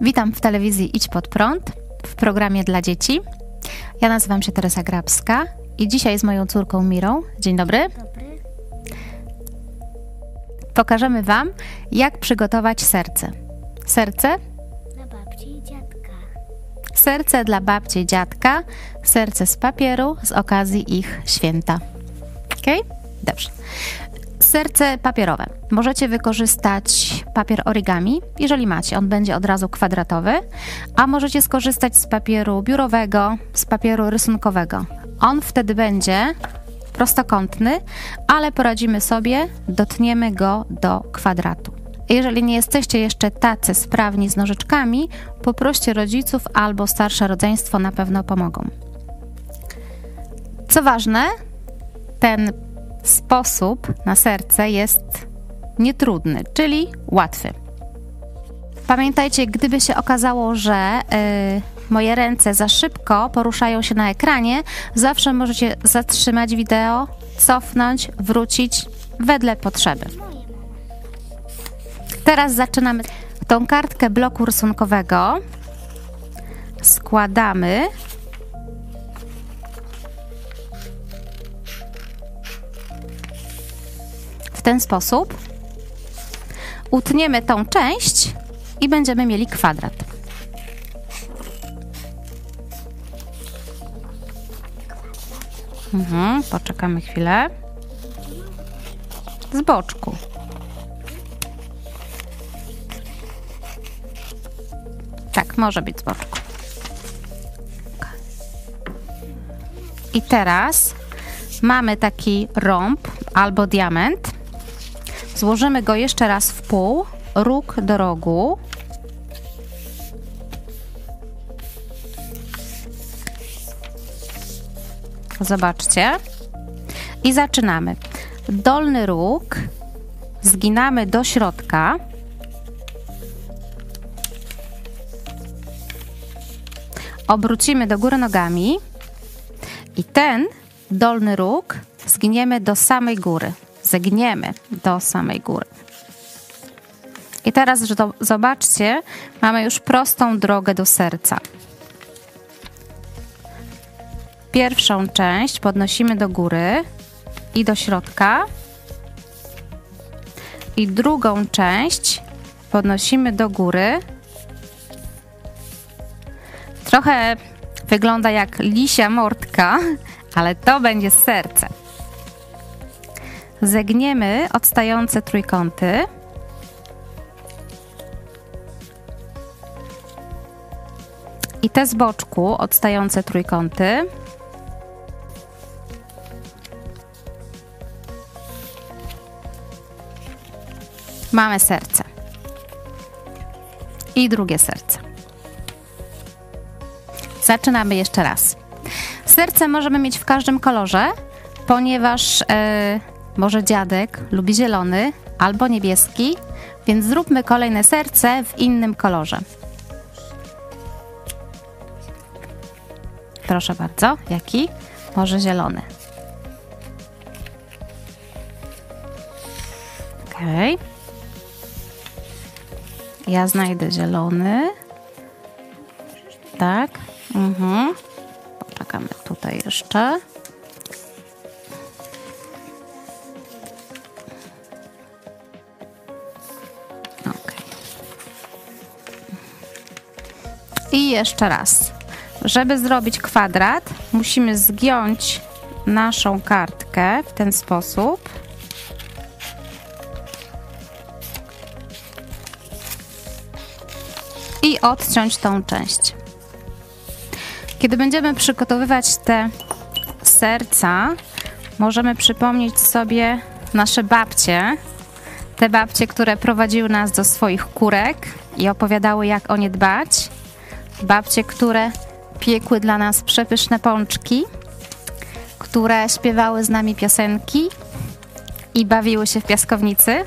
Witam w telewizji Idź Pod Prąd w programie dla dzieci. Ja nazywam się Teresa Grabska i dzisiaj z moją córką Mirą. Dzień dobry. Dobry. Pokażemy Wam, jak przygotować serce. Serce, Dla babci i dziadka. serce dla babci i dziadka, serce z papieru z okazji ich święta. Ok? Dobrze. Serce papierowe. Możecie wykorzystać papier origami, jeżeli macie. On będzie od razu kwadratowy, a możecie skorzystać z papieru biurowego, z papieru rysunkowego. On wtedy będzie prostokątny, ale poradzimy sobie, dotniemy go do kwadratu. Jeżeli nie jesteście jeszcze tacy sprawni z nożyczkami, poproście rodziców albo starsze rodzeństwo na pewno pomogą. Co ważne, ten sposób na serce jest nietrudny, czyli łatwy. Pamiętajcie, gdyby się okazało, że y, moje ręce za szybko poruszają się na ekranie, zawsze możecie zatrzymać wideo, cofnąć, wrócić wedle potrzeby. Teraz zaczynamy tą kartkę bloku rysunkowego. Składamy. Ten sposób utniemy tą część i będziemy mieli kwadrat. Mhm, poczekamy chwilę. Z boczku. Tak, może być z boczku. I teraz mamy taki rąb albo diament. Złożymy go jeszcze raz w pół, róg do rogu. Zobaczcie. I zaczynamy. Dolny róg zginamy do środka. Obrócimy do góry nogami i ten dolny róg zgniemy do samej góry. Zgniemy do samej góry. I teraz zobaczcie, mamy już prostą drogę do serca. Pierwszą część podnosimy do góry i do środka. I drugą część podnosimy do góry. Trochę wygląda jak lisia mordka, ale to będzie serce. Zegniemy odstające trójkąty. I te z boczku odstające trójkąty. Mamy serce. I drugie serce. Zaczynamy jeszcze raz. Serce możemy mieć w każdym kolorze, ponieważ e, może dziadek lubi zielony albo niebieski, więc zróbmy kolejne serce w innym kolorze. Proszę bardzo, jaki? Może zielony. Okay. Ja znajdę zielony. Tak. Mhm. Poczekamy tutaj jeszcze. I jeszcze raz. Żeby zrobić kwadrat, musimy zgiąć naszą kartkę w ten sposób. I odciąć tą część. Kiedy będziemy przygotowywać te serca, możemy przypomnieć sobie nasze babcie, te babcie, które prowadziły nas do swoich kurek i opowiadały, jak o nie dbać, babcie, które piekły dla nas przepyszne pączki, które śpiewały z nami piosenki i bawiły się w piaskownicy.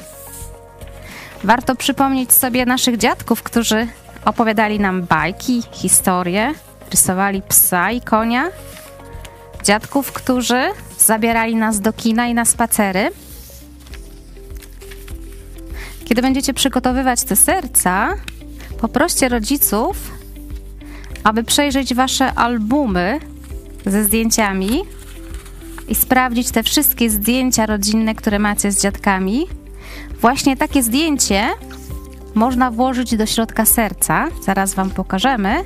Warto przypomnieć sobie naszych dziadków, którzy opowiadali nam bajki, historie, rysowali psa i konia, dziadków, którzy zabierali nas do kina i na spacery. Kiedy będziecie przygotowywać te serca, Poproście rodziców, aby przejrzeć wasze albumy ze zdjęciami i sprawdzić te wszystkie zdjęcia rodzinne, które macie z dziadkami. Właśnie takie zdjęcie można włożyć do środka serca. Zaraz Wam pokażemy.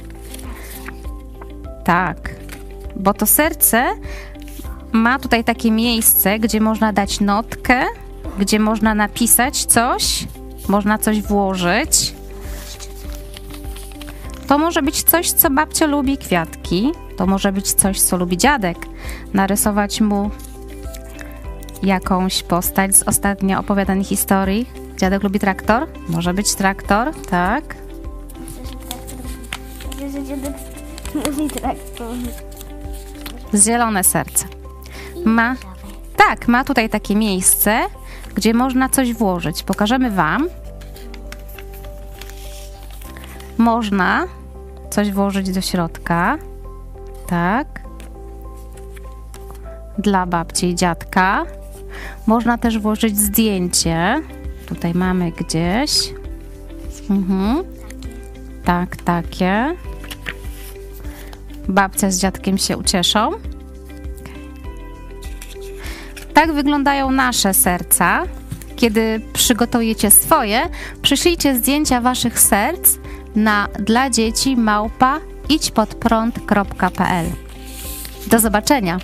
Tak, bo to serce ma tutaj takie miejsce, gdzie można dać notkę, gdzie można napisać coś, można coś włożyć. To może być coś, co babcia lubi, kwiatki. To może być coś, co lubi dziadek. Narysować mu jakąś postać z ostatnio opowiadanej historii. Dziadek lubi traktor? Może być traktor, tak. Że dziadek mówi traktor. Zielone serce. Ma, tak, ma tutaj takie miejsce, gdzie można coś włożyć. Pokażemy Wam. Można coś włożyć do środka. Tak. Dla babci i dziadka. Można też włożyć zdjęcie. Tutaj mamy gdzieś. Mhm. Tak, takie. Babcia z dziadkiem się ucieszą. Tak wyglądają nasze serca. Kiedy przygotujecie swoje, przyślijcie zdjęcia waszych serc na dla dzieci małpa idźpodprąd.pl. Do zobaczenia!